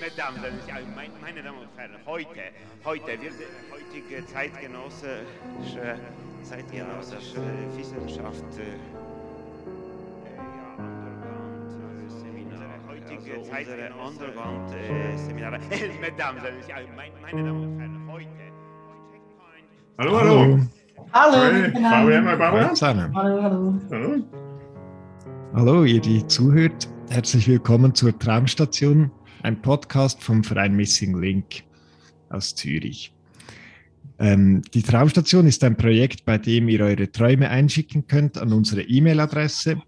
Mesdames, meine Damen und Herren, heute, heute wird heutige zeitgenössische, zeitgenössische Wissenschaft äh, heutige Zeit Underground-Seminare. Mesdames, meine Damen und Herren, heute. Hallo, hallo. Hallo. Fabian, hallo. Barbara. zusammen. Hallo, hallo. Hallo. Hallo, ihr, die zuhört. Herzlich willkommen zur Traumstation, ein Podcast vom Verein Missing Link aus Zürich. Ähm, die Traumstation ist ein Projekt, bei dem ihr eure Träume einschicken könnt an unsere E-Mail-Adresse.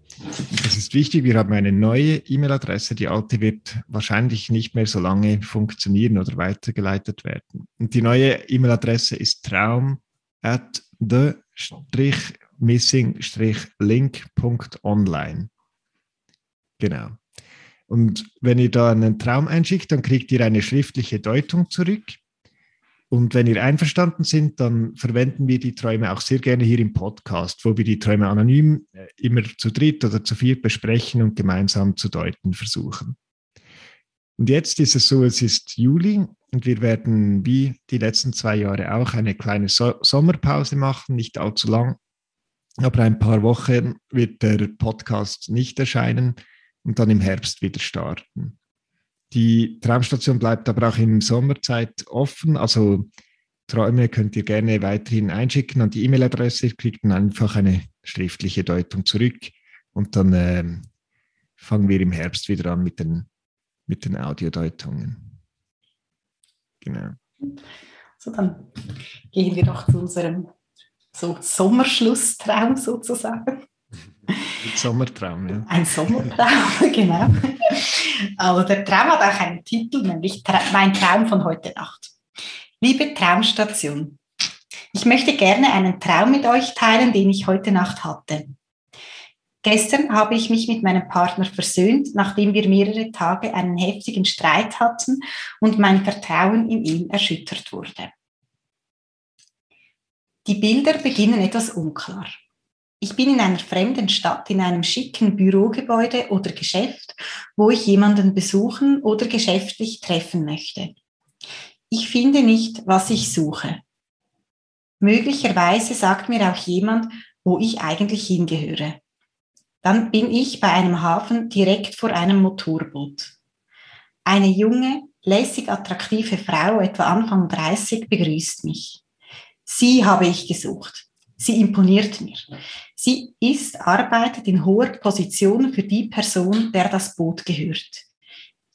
Das ist wichtig, wir haben eine neue E-Mail-Adresse, die alte wird wahrscheinlich nicht mehr so lange funktionieren oder weitergeleitet werden. Und die neue E-Mail-Adresse ist traum at the-missing-link.online. Genau. Und wenn ihr da einen Traum einschickt, dann kriegt ihr eine schriftliche Deutung zurück. Und wenn ihr einverstanden sind, dann verwenden wir die Träume auch sehr gerne hier im Podcast, wo wir die Träume anonym äh, immer zu dritt oder zu viert besprechen und gemeinsam zu deuten versuchen. Und jetzt ist es so, es ist Juli und wir werden wie die letzten zwei Jahre auch eine kleine so Sommerpause machen, nicht allzu lang, aber ein paar Wochen wird der Podcast nicht erscheinen und dann im Herbst wieder starten. Die Traumstation bleibt aber auch in Sommerzeit offen, also Träume könnt ihr gerne weiterhin einschicken an die E-Mail-Adresse, ihr kriegt dann einfach eine schriftliche Deutung zurück und dann ähm, fangen wir im Herbst wieder an mit den, mit den Audiodeutungen. Genau. So, dann gehen wir doch zu unserem so Sommerschlusstraum sozusagen. Sommertraum, ja. Ein Sommertraum, genau. Also der Traum hat auch einen Titel, nämlich Tra Mein Traum von heute Nacht. Liebe Traumstation, ich möchte gerne einen Traum mit euch teilen, den ich heute Nacht hatte. Gestern habe ich mich mit meinem Partner versöhnt, nachdem wir mehrere Tage einen heftigen Streit hatten und mein Vertrauen in ihn erschüttert wurde. Die Bilder beginnen etwas unklar. Ich bin in einer fremden Stadt, in einem schicken Bürogebäude oder Geschäft, wo ich jemanden besuchen oder geschäftlich treffen möchte. Ich finde nicht, was ich suche. Möglicherweise sagt mir auch jemand, wo ich eigentlich hingehöre. Dann bin ich bei einem Hafen direkt vor einem Motorboot. Eine junge, lässig attraktive Frau, etwa Anfang 30, begrüßt mich. Sie habe ich gesucht. Sie imponiert mir. Sie ist, arbeitet in hoher Position für die Person, der das Boot gehört.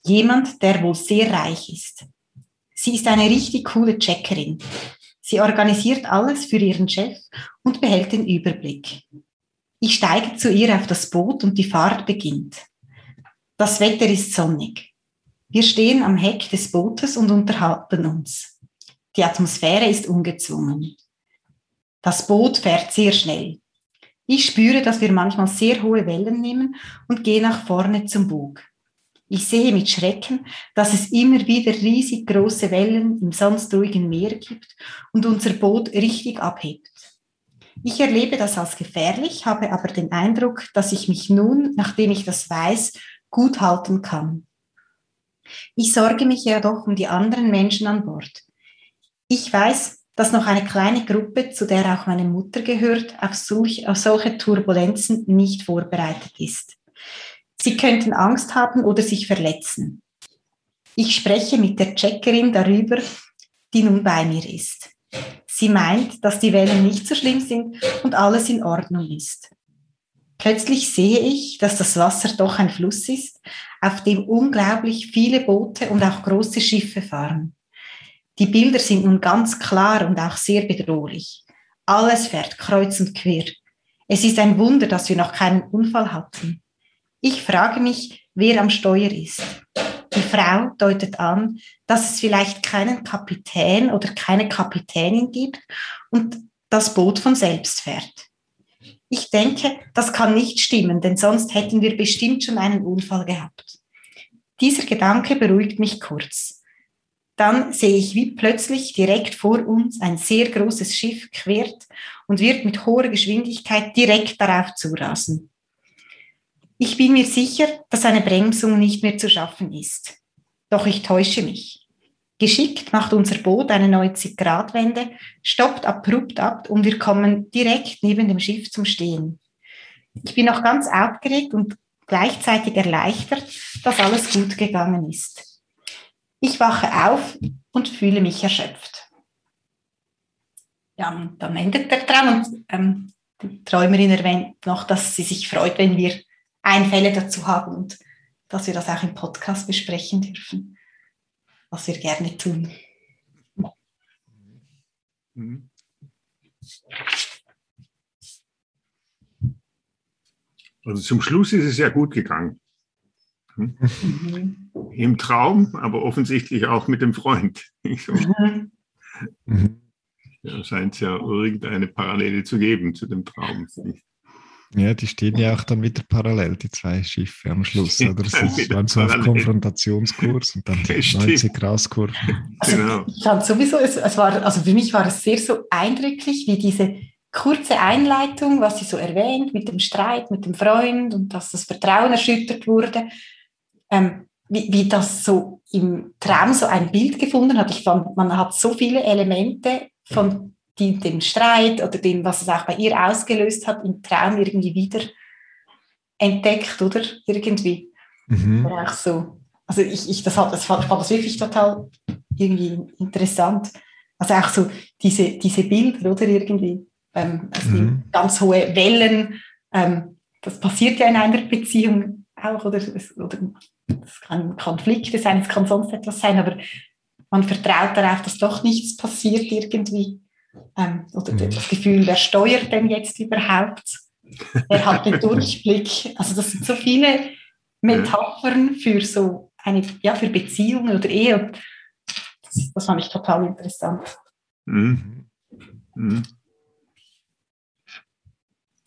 Jemand, der wohl sehr reich ist. Sie ist eine richtig coole Checkerin. Sie organisiert alles für ihren Chef und behält den Überblick. Ich steige zu ihr auf das Boot und die Fahrt beginnt. Das Wetter ist sonnig. Wir stehen am Heck des Bootes und unterhalten uns. Die Atmosphäre ist ungezwungen. Das Boot fährt sehr schnell. Ich spüre, dass wir manchmal sehr hohe Wellen nehmen und gehe nach vorne zum Bug. Ich sehe mit Schrecken, dass es immer wieder riesig große Wellen im sonst ruhigen Meer gibt und unser Boot richtig abhebt. Ich erlebe das als gefährlich, habe aber den Eindruck, dass ich mich nun, nachdem ich das weiß, gut halten kann. Ich sorge mich ja doch um die anderen Menschen an Bord. Ich weiß, dass noch eine kleine Gruppe, zu der auch meine Mutter gehört, auf, solch, auf solche Turbulenzen nicht vorbereitet ist. Sie könnten Angst haben oder sich verletzen. Ich spreche mit der Checkerin darüber, die nun bei mir ist. Sie meint, dass die Wellen nicht so schlimm sind und alles in Ordnung ist. Plötzlich sehe ich, dass das Wasser doch ein Fluss ist, auf dem unglaublich viele Boote und auch große Schiffe fahren. Die Bilder sind nun ganz klar und auch sehr bedrohlich. Alles fährt kreuz und quer. Es ist ein Wunder, dass wir noch keinen Unfall hatten. Ich frage mich, wer am Steuer ist. Die Frau deutet an, dass es vielleicht keinen Kapitän oder keine Kapitänin gibt und das Boot von selbst fährt. Ich denke, das kann nicht stimmen, denn sonst hätten wir bestimmt schon einen Unfall gehabt. Dieser Gedanke beruhigt mich kurz. Dann sehe ich, wie plötzlich direkt vor uns ein sehr großes Schiff quert und wird mit hoher Geschwindigkeit direkt darauf zurasen. Ich bin mir sicher, dass eine Bremsung nicht mehr zu schaffen ist. Doch ich täusche mich. Geschickt macht unser Boot eine 90-Grad-Wende, stoppt abrupt ab und wir kommen direkt neben dem Schiff zum Stehen. Ich bin noch ganz aufgeregt und gleichzeitig erleichtert, dass alles gut gegangen ist. Ich wache auf und fühle mich erschöpft. Ja, und dann endet der Traum und ähm, die Träumerin erwähnt noch, dass sie sich freut, wenn wir Einfälle dazu haben und dass wir das auch im Podcast besprechen dürfen, was wir gerne tun. Mhm. Also zum Schluss ist es ja gut gegangen. Hm? Mhm. Im Traum, aber offensichtlich auch mit dem Freund. Mhm. Da scheint es ja irgendeine Parallele zu geben zu dem Traum. Ja, die stehen ja auch dann wieder parallel, die zwei Schiffe am Schluss. Oder? Das ist, waren so auf parallel. Konfrontationskurs und dann stimmt. 90 Graskurve. Also Genau. ich fand sowieso, es, es war, also für mich war es sehr so eindrücklich, wie diese kurze Einleitung, was sie so erwähnt, mit dem Streit, mit dem Freund und dass das Vertrauen erschüttert wurde, ähm, wie, wie das so im Traum so ein Bild gefunden hat. Ich fand, man hat so viele Elemente von die, dem Streit oder dem, was es auch bei ihr ausgelöst hat, im Traum irgendwie wieder entdeckt, oder? Irgendwie. Mhm. Oder auch so. Also ich, ich das, hat, das fand, fand das wirklich total irgendwie interessant. Also auch so diese, diese Bilder, oder irgendwie, ähm, also Mhm. ganz hohe Wellen, ähm, das passiert ja in einer Beziehung auch, oder, oder es kann Konflikte sein, es kann sonst etwas sein, aber man vertraut darauf, dass doch nichts passiert irgendwie. Ähm, oder Mhm. das Gefühl, wer steuert denn jetzt überhaupt? Wer hat den Durchblick? Also das sind so viele Metaphern für so eine, ja, für Beziehungen oder Ehe. Das, das fand ich total interessant. Mhm. Mhm.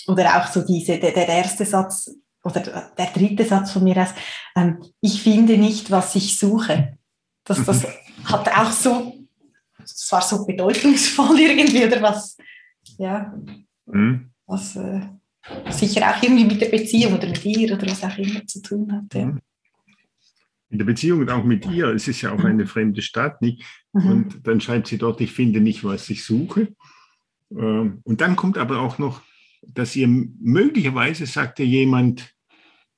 Oder auch so diese, der, der erste Satz oder der dritte Satz von mir aus, ähm, ich finde nicht, was ich suche. Das, das hat auch so, das war so bedeutungsvoll irgendwie, oder was, ja, Mhm. was äh, sicher auch irgendwie mit der Beziehung oder mit ihr oder was auch immer zu tun hat. Ja. In der Beziehung und auch mit ihr, es ist ja auch eine fremde Stadt, nicht? Mhm. Und dann schreibt sie dort, ich finde nicht, was ich suche. Ähm, Und dann kommt aber auch noch, dass ihr möglicherweise sagt ja jemand,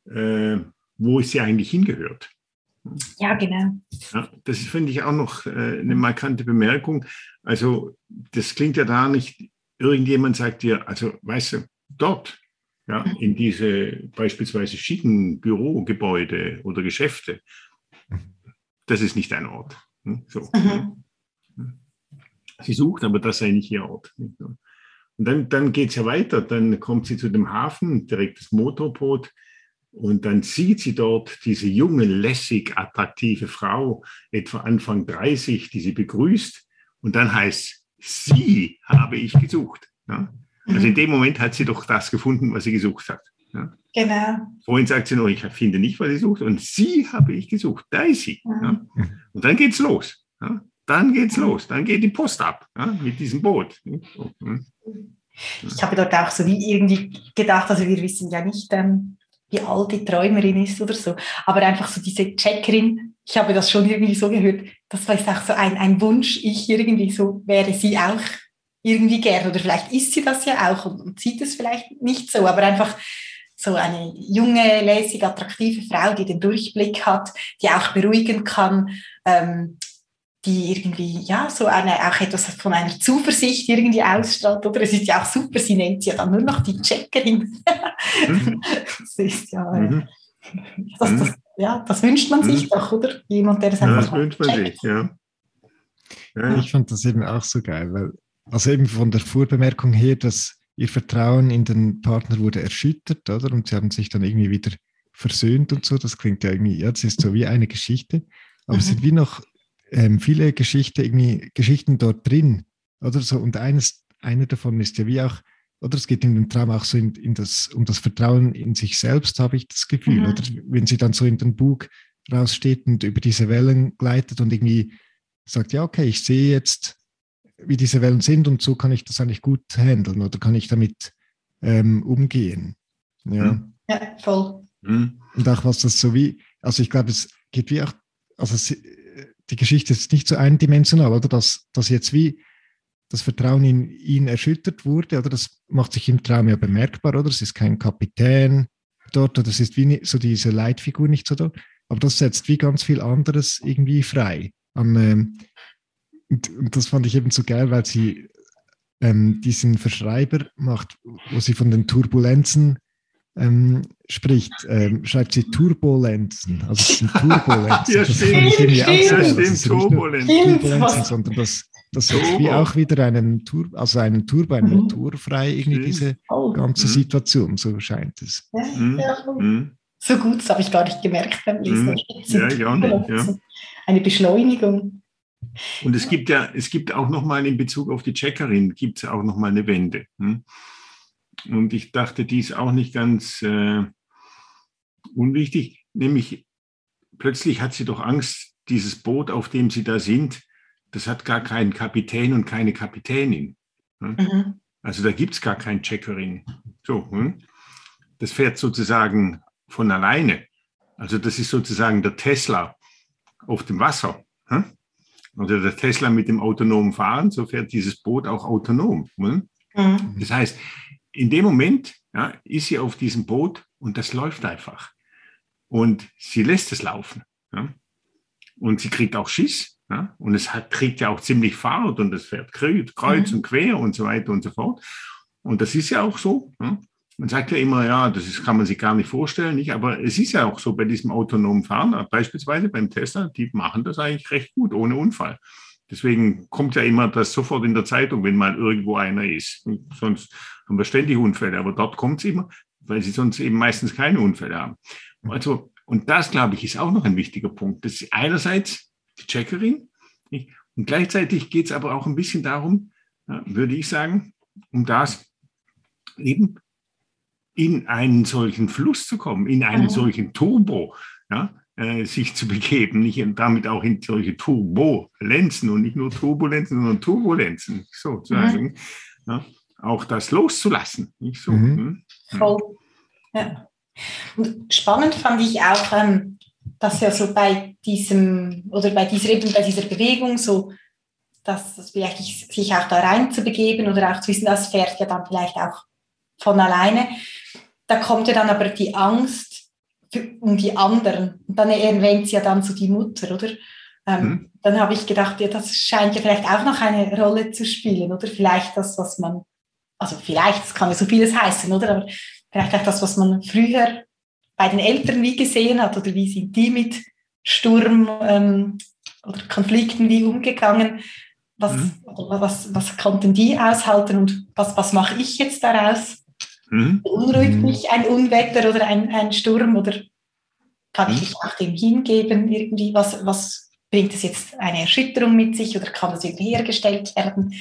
äh, wo es sie eigentlich hingehört. Ja, genau. Ja, das ist, finde ich auch noch äh, eine markante Bemerkung. Also das klingt ja da nicht, irgendjemand sagt dir, also weißt du, dort, ja, in diese beispielsweise schicken Bürogebäude oder Geschäfte, das ist nicht dein Ort. Hm, So. Mhm. Sie sucht, aber das sei nicht ihr Ort. Und dann, dann geht es ja weiter. Dann kommt sie zu dem Hafen, direkt das Motorboot. Und dann sieht sie dort diese junge, lässig, attraktive Frau, etwa Anfang 30, die sie begrüßt. Und dann heißt, sie habe ich gesucht. Ja? Also in Mhm. dem Moment hat sie doch das gefunden, was sie gesucht hat. Ja? Genau. Vorhin sagt sie noch, ich finde nicht, was sie sucht. Und sie habe ich gesucht. Da ist sie. Ja? Und dann geht's los. Ja? Dann geht's los. Dann geht die Post ab ja? mit diesem Boot. Ich habe dort auch so wie irgendwie gedacht, also wir wissen ja nicht, ähm, wie alt die Träumerin ist oder so, aber einfach so diese Checkerin, ich habe das schon irgendwie so gehört, das war jetzt auch so ein, ein Wunsch, ich irgendwie so wäre sie auch irgendwie gern oder vielleicht ist sie das ja auch und, und sieht es vielleicht nicht so, aber einfach so eine junge, lässig, attraktive Frau, die den Durchblick hat, die auch beruhigen kann, ähm, die irgendwie, ja, so eine, auch etwas von einer Zuversicht irgendwie ausstrahlt, oder? Es ist ja auch super, sie nennt sie ja dann nur noch die Checkerin. Mhm. das ist ja, äh, Mhm. das, das, ja, das wünscht man sich Mhm. doch, oder? Jemand, der das Ja, einfach das wünscht man checkt. sich, ja. ja. Ich fand das eben auch so geil, weil, also eben von der Vorbemerkung her, dass ihr Vertrauen in den Partner wurde erschüttert, oder? Und sie haben sich dann irgendwie wieder versöhnt und so. Das klingt ja irgendwie, ja, das ist so wie eine Geschichte. Aber es Mhm. sind wie noch ähm, viele Geschichte, irgendwie Geschichten dort drin, oder so. Und eines, eine davon ist ja wie auch, oder es geht in dem Traum auch so in, in das, um das Vertrauen in sich selbst, habe ich das Gefühl, Mhm. oder? Wenn sie dann so in den Bug raussteht und über diese Wellen gleitet und irgendwie sagt, ja, okay, ich sehe jetzt, wie diese Wellen sind und so kann ich das eigentlich gut handeln oder kann ich damit ähm, umgehen. Ja. Mhm. Ja, voll. Mhm. Und auch was das so wie, also ich glaube, es geht wie auch, also es, die Geschichte ist nicht so eindimensional, oder? Dass, dass jetzt wie das Vertrauen in ihn erschüttert wurde, oder? Das macht sich im Traum ja bemerkbar, oder? Es ist kein Kapitän dort, oder es ist wie so diese Leitfigur nicht so dort. Aber das setzt wie ganz viel anderes irgendwie frei. An, ähm, und, und, das fand ich eben so geil, weil sie ähm, diesen Verschreiber macht, wo sie von den Turbulenzen ähm, spricht, ähm, schreibt sie Turbulenzen. Also es sind Turbulenzen. ja, das stimmt, auch ja, so, stimmt, Turbulenzen. Turbulenzen, sondern das, das setzt wie auch wieder einen Tur also einen Turbo, einen Mhm. Motor frei, irgendwie Stimmt. diese Oh, ganze Mhm. Situation, so scheint es. ja, Mhm. Mhm. So gut, das habe ich gar nicht gemerkt beim Lesen. Mhm. Ja, ich auch nicht, ja. Eine Beschleunigung. Und es gibt ja, es gibt auch nochmal in Bezug auf die Checkerin, gibt es auch nochmal eine Wende. hm? Und ich dachte, die ist auch nicht ganz äh, unwichtig, nämlich plötzlich hat sie doch Angst, dieses Boot, auf dem sie da sind, das hat gar keinen Kapitän und keine Kapitänin. Mhm. Also da gibt es gar keinen Checkerin. So, hm? das fährt sozusagen von alleine. Also das ist sozusagen der Tesla auf dem Wasser. Hm? Oder der Tesla mit dem autonomen Fahren, so fährt dieses Boot auch autonom. Hm? Mhm. Das heißt, in dem Moment ja, ist sie auf diesem Boot und das läuft einfach. Und sie lässt es laufen. Ja? Und sie kriegt auch Schiss. Ja? Und es hat, kriegt ja auch ziemlich Fahrt und es fährt kreuz, Mhm. und quer und so weiter und so fort. Und das ist ja auch so. Ja? Man sagt ja immer, ja, das ist, kann man sich gar nicht vorstellen, nicht? aber es ist ja auch so bei diesem autonomen Fahren, beispielsweise beim Tesla, die machen das eigentlich recht gut, ohne Unfall. Deswegen kommt ja immer das sofort in der Zeitung, wenn mal irgendwo einer ist. Sonst haben wir ständig Unfälle, aber dort kommt es immer, weil sie sonst eben meistens keine Unfälle haben. Also, und das, glaube ich, ist auch noch ein wichtiger Punkt. Das ist einerseits die Checkerin nicht? und gleichzeitig geht es aber auch ein bisschen darum, würde ich sagen, um das eben in einen solchen Fluss zu kommen, in einen Mhm. solchen Turbo, ja, äh, sich zu begeben, nicht in, damit auch in solche Turbulenzen und nicht nur Turbulenzen, sondern Turbulenzen, sozusagen, ja, auch das loszulassen. Nicht so. Mhm. hm? Voll. Ja. Und spannend fand ich auch, ähm, dass ja so bei diesem oder bei dieser eben bei dieser Bewegung so, dass das vielleicht sich auch da rein zu begeben oder auch zu wissen, das fährt ja dann vielleicht auch von alleine. Da kommt ja dann aber die Angst um die anderen. Und dann erwähnt sie ja dann so die Mutter, oder? Ähm, Mhm. Dann habe ich gedacht, ja, das scheint ja vielleicht auch noch eine Rolle zu spielen, oder? Vielleicht das, was man, also vielleicht, es kann ja so vieles heißen, oder? Aber vielleicht auch das, was man früher bei den Eltern wie gesehen hat, oder wie sind die mit Sturm ähm, oder Konflikten wie umgegangen? Was, Mhm. was, was konnten die aushalten und was, was mache ich jetzt daraus? Mhm. Beunruhigt Mhm. mich ein Unwetter oder ein, ein Sturm oder kann ich Mhm. mich auch dem hingeben irgendwie? Was, was bringt es jetzt eine Erschütterung mit sich oder kann das wiederhergestellt werden?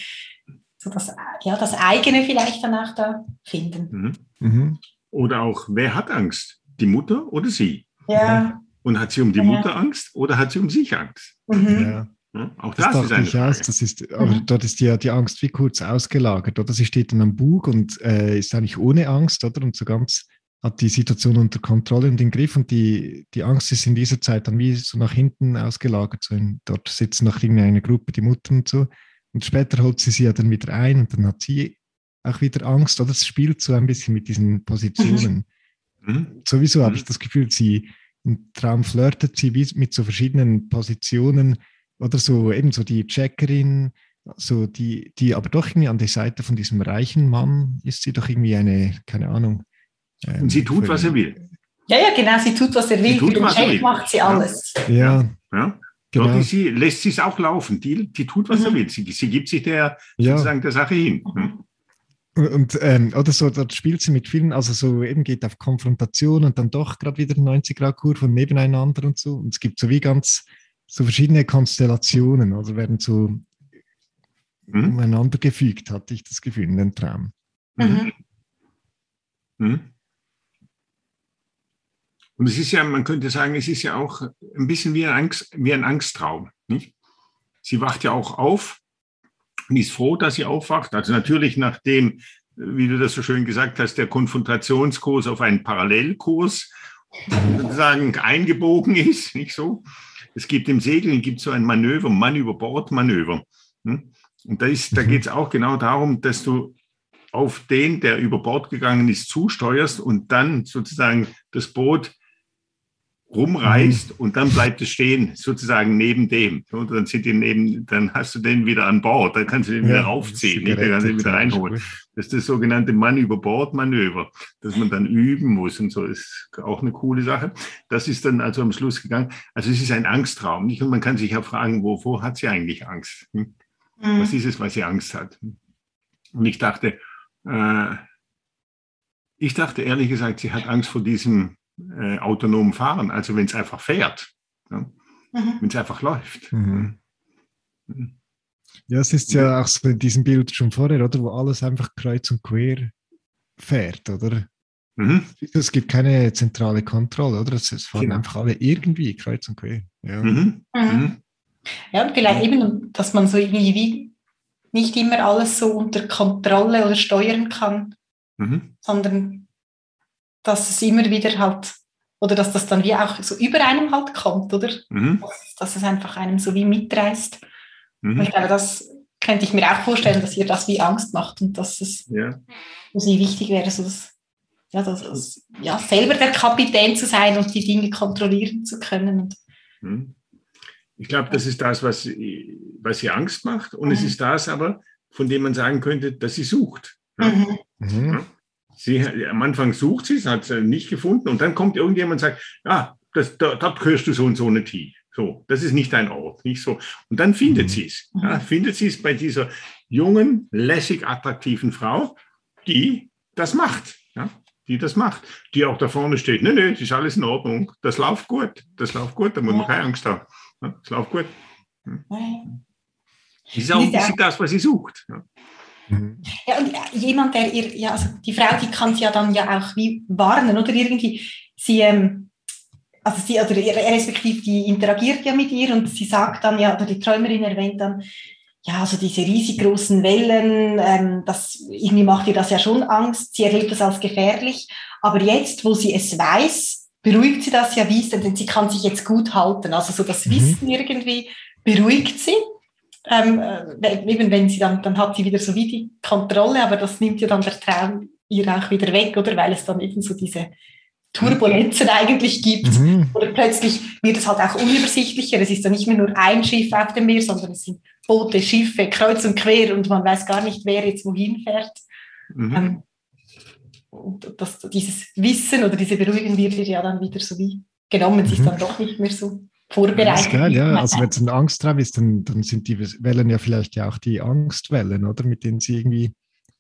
So das, ja, das eigene vielleicht dann auch da finden. Mhm. Mhm. Oder auch, wer hat Angst? Die Mutter oder sie? Ja. Und hat sie um die Ja. Mutter Angst oder hat sie um sich Angst? Mhm. Ja. Ja, auch Das, das, ist dachte eine ich auch. Frage. Das ist, aber Mhm. dort ist ja die Angst wie kurz ausgelagert, oder? Sie steht dann am Bug und äh, ist eigentlich ohne Angst, oder? Und so ganz hat die Situation unter Kontrolle und im Griff und die, die Angst ist in dieser Zeit dann wie so nach hinten ausgelagert. So in, dort sitzt noch irgendeine Gruppe, die Mutter und so. Und später holt sie sie ja dann wieder ein und dann hat sie auch wieder Angst, oder? Es spielt so ein bisschen mit diesen Positionen. Mhm. Sowieso habe Mhm. ich das Gefühl, sie im Traum flirtet sie wie mit so verschiedenen Positionen oder so eben so die Checkerin, so die, die aber doch irgendwie an der Seite von diesem reichen Mann ist sie doch irgendwie eine, keine Ahnung. ähm, Und sie tut, für- was er will. Ja, ja, genau, sie tut, was er will. tut, Für den was er Check will. macht sie Ja. alles. Ja, Ja? genau. Dort sie, lässt sie es auch laufen. Die, die tut, was er Mhm. will. Sie, sie gibt sich der, Ja. sozusagen der Sache hin. Hm? Und ähm, oder so, dort spielt sie mit vielen, also so eben geht auf Konfrontation und dann doch gerade wieder 90 Grad Kurve nebeneinander und so. Und es gibt so wie ganz so verschiedene Konstellationen, also werden so Hm? umeinander gefügt, hatte ich das Gefühl in den Traum. Mhm. Hm? Und es ist ja, man könnte sagen, es ist ja auch ein bisschen wie ein, Angst, wie ein Angsttraum. Nicht? Sie wacht ja auch auf und ist froh, dass sie aufwacht. Also natürlich nachdem, wie du das so schön gesagt hast, der Konfrontationskurs auf einen Parallelkurs sozusagen eingebogen ist, nicht so. Es gibt im Segeln gibt so ein Manöver, Mann über Bord Manöver. Hm? Und da, ist, da geht es auch genau darum, dass du auf den, der über Bord gegangen ist, zusteuerst und dann sozusagen das Boot rumreißt und dann bleibt es stehen, sozusagen neben dem. Und dann sind die neben, dann hast du den wieder an Bord, dann kannst du den ja, wieder raufziehen, nicht? dann kannst du den wieder reinholen. Das ist das sogenannte Mann über Bord Manöver, das man dann üben muss und so ist auch eine coole Sache. Das ist dann also am Schluss gegangen. Also es ist ein Angstraum, nicht? Und man kann sich ja fragen, wovor hat sie eigentlich Angst? Hm? Mhm. Was ist es, was sie Angst hat? Und ich dachte, äh, ich dachte ehrlich gesagt, sie hat Angst vor diesem äh, autonomen Fahren, also wenn es einfach fährt, ja? mhm. wenn es einfach läuft. Mhm. mhm. Ja, es ist ja auch so in diesem Bild schon vorher, oder, wo alles einfach kreuz und quer fährt, oder? Mhm. Es gibt keine zentrale Kontrolle, oder? Es fahren genau. einfach alle irgendwie kreuz und quer. Ja. Mhm. Mhm. Ja, und vielleicht eben, dass man so irgendwie wie nicht immer alles so unter Kontrolle oder steuern kann, mhm. sondern dass es immer wieder halt, oder dass das dann wie auch so über einem halt kommt, oder? Mhm. Dass es einfach einem so wie mitreißt. Mhm. Ich glaube, das könnte ich mir auch vorstellen, dass ihr das wie Angst macht und dass es ja. für sie wichtig wäre, so dass, ja, dass, ja, selber der Kapitän zu sein und die Dinge kontrollieren zu können. Mhm. Ich glaube, das ist das, was, was sie Angst macht. Und mhm. es ist das aber, von dem man sagen könnte, dass sie sucht. Ja? Mhm. Sie, am Anfang sucht sie es, hat sie nicht gefunden. Und dann kommt irgendjemand und sagt, ja, das, da, dort gehörst du so und so nicht hin. So, das ist nicht dein Ort, nicht so. Und dann findet mhm. sie es. Ja, mhm. findet sie es bei dieser jungen, lässig attraktiven Frau, die das macht. Ja, die das macht. Die auch da vorne steht. Nee, nee, das ist alles in Ordnung. Das läuft gut. Das läuft gut, da muss man keine Angst haben. Ja, das läuft gut. Das ist auch ein bisschen das, was sie sucht. Ja. Mhm. Ja, und jemand, der ihr, ja, also die Frau, die kann sie ja dann ja auch wie warnen, oder irgendwie, sie, ähm, also sie, oder respektive, die interagiert ja mit ihr und sie sagt dann ja, oder die Träumerin erwähnt dann, ja, also diese riesig großen Wellen, ähm, das, irgendwie macht ihr das ja schon Angst, sie erlebt das als gefährlich, aber jetzt, wo sie es weiß, beruhigt sie das ja wie, denn sie kann sich jetzt gut halten. Also so das mhm. Wissen irgendwie beruhigt sie. Ähm, äh, eben wenn sie dann, dann hat sie wieder so wie die Kontrolle, aber das nimmt ja dann der Traum ihr auch wieder weg, oder? Weil es dann eben so diese Turbulenzen eigentlich gibt. Mhm. Oder plötzlich wird es halt auch unübersichtlicher. Es ist dann nicht mehr nur ein Schiff auf dem Meer, sondern es sind Boote, Schiffe, kreuz und quer und man weiß gar nicht, wer jetzt wohin fährt. Mhm. Ähm, und das, dieses Wissen oder diese Beruhigung wird dir ja dann wieder so wie genommen, ist mhm. dann doch nicht mehr so vorbereitet. Das ist geil, ja. Also wenn es ein Angsttraum ist, dann, dann sind die Wellen ja vielleicht ja auch die Angstwellen, oder? Mit denen sie irgendwie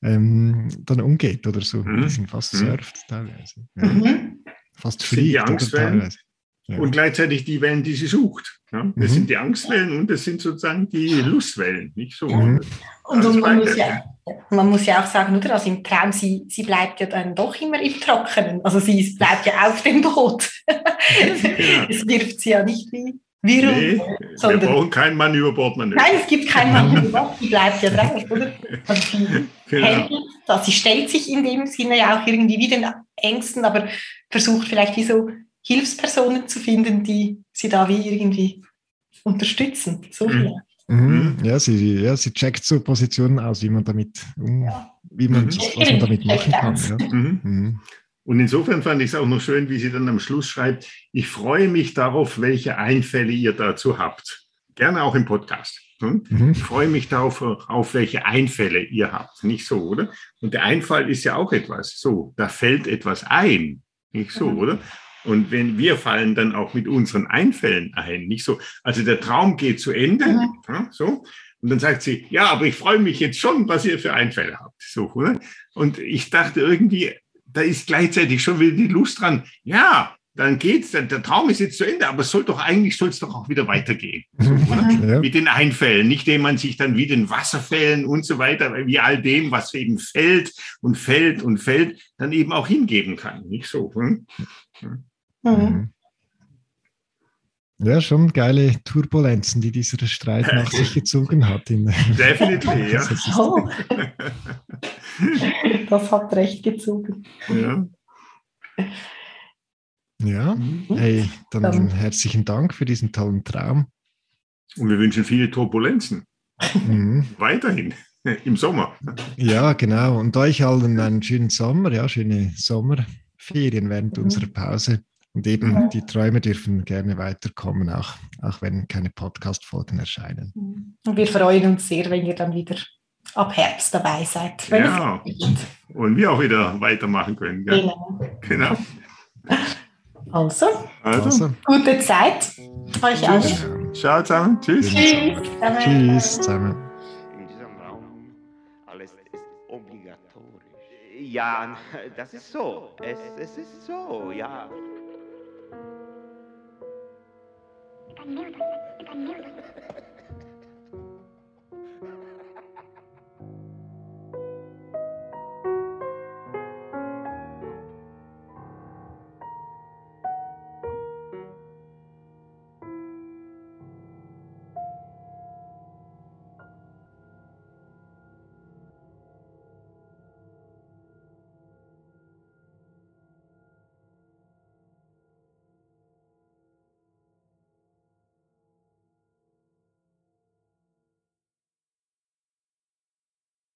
ähm, dann umgeht oder so. Mhm. Die sind fast mhm. surft teilweise. Ja. Mhm. Fast fliegt die Angstwellen ja. und gleichzeitig die Wellen, die sie sucht. Ja? Das mhm. sind die Angstwellen und das sind sozusagen die Lustwellen, nicht so? Mhm. Und, und man, muss ja, man muss ja auch sagen, oder? Also im Traum, sie, sie bleibt ja dann doch immer im Trockenen. Also sie bleibt ja auf dem Boot. Es wirft sie ja nicht wie Virus. Nee, sondern, wir brauchen keinen Mann über Bord. Nein, es gibt keinen Mann über Bord, sie bleibt ja drauf, oder? Also sie genau. handelt, also sie stellt sich in dem Sinne ja auch irgendwie wie den Ängsten, aber versucht vielleicht wie so Hilfspersonen zu finden, die sie da wie irgendwie unterstützen. So mhm. Viel. Mhm. Ja, sie, ja, sie checkt so Positionen aus, wie man damit, wie man, mhm. was man damit machen kann. Ja. Mhm. mhm. Und insofern fand ich es auch noch schön, wie sie dann am Schluss schreibt, ich freue mich darauf, welche Einfälle ihr dazu habt. Gerne auch im Podcast. Hm? Mhm. Ich freue mich darauf, auf welche Einfälle ihr habt. Nicht so, oder? Und der Einfall ist ja auch etwas. So, da fällt etwas ein. Nicht so, mhm. oder? Und wenn wir fallen dann auch mit unseren Einfällen ein, nicht so. Also der Traum geht zu Ende, mhm. ja, so. Und dann sagt sie, ja, aber ich freue mich jetzt schon, was ihr für Einfälle habt. So, oder? Und ich dachte irgendwie, da ist gleichzeitig schon wieder die Lust dran. Ja, dann geht's, der, der Traum ist jetzt zu Ende, aber es soll doch eigentlich soll es doch auch wieder weitergehen. So, ja. Mit den Einfällen, nicht indem man sich dann wie den Wasserfällen und so weiter, wie all dem, was eben fällt und fällt und fällt, dann eben auch hingeben kann. Nicht so. Hm? Mhm. mhm. Ja, schon geile Turbulenzen, die dieser Streit nach sich gezogen hat. Definitiv, ja. Oh. Das hat recht gezogen. Ja. Ja, hey, dann, Dann- herzlichen Dank für diesen tollen Traum. Und wir wünschen viele Turbulenzen. Mhm. Weiterhin im Sommer. Ja, genau. Und euch allen einen schönen Sommer, ja, schöne Sommerferien während Mhm. unserer Pause. Und eben Ja. die Träume dürfen gerne weiterkommen, auch, auch wenn keine Podcast-Folgen erscheinen. Und wir freuen uns sehr, wenn ihr dann wieder ab Herbst dabei seid. Wenn Ja. Und wir auch wieder weitermachen können. Gell? Genau. Genau. Also, Also, Also, gute Zeit. Euch auch. Tschüss. ciao zusammen. Tschüss. Tschüss. Tschüss. tschüss zusammen. In diesem Raum alles ist obligatorisch. Ja, das ist so. Es, es ist so, ja. I knew them. I knew them.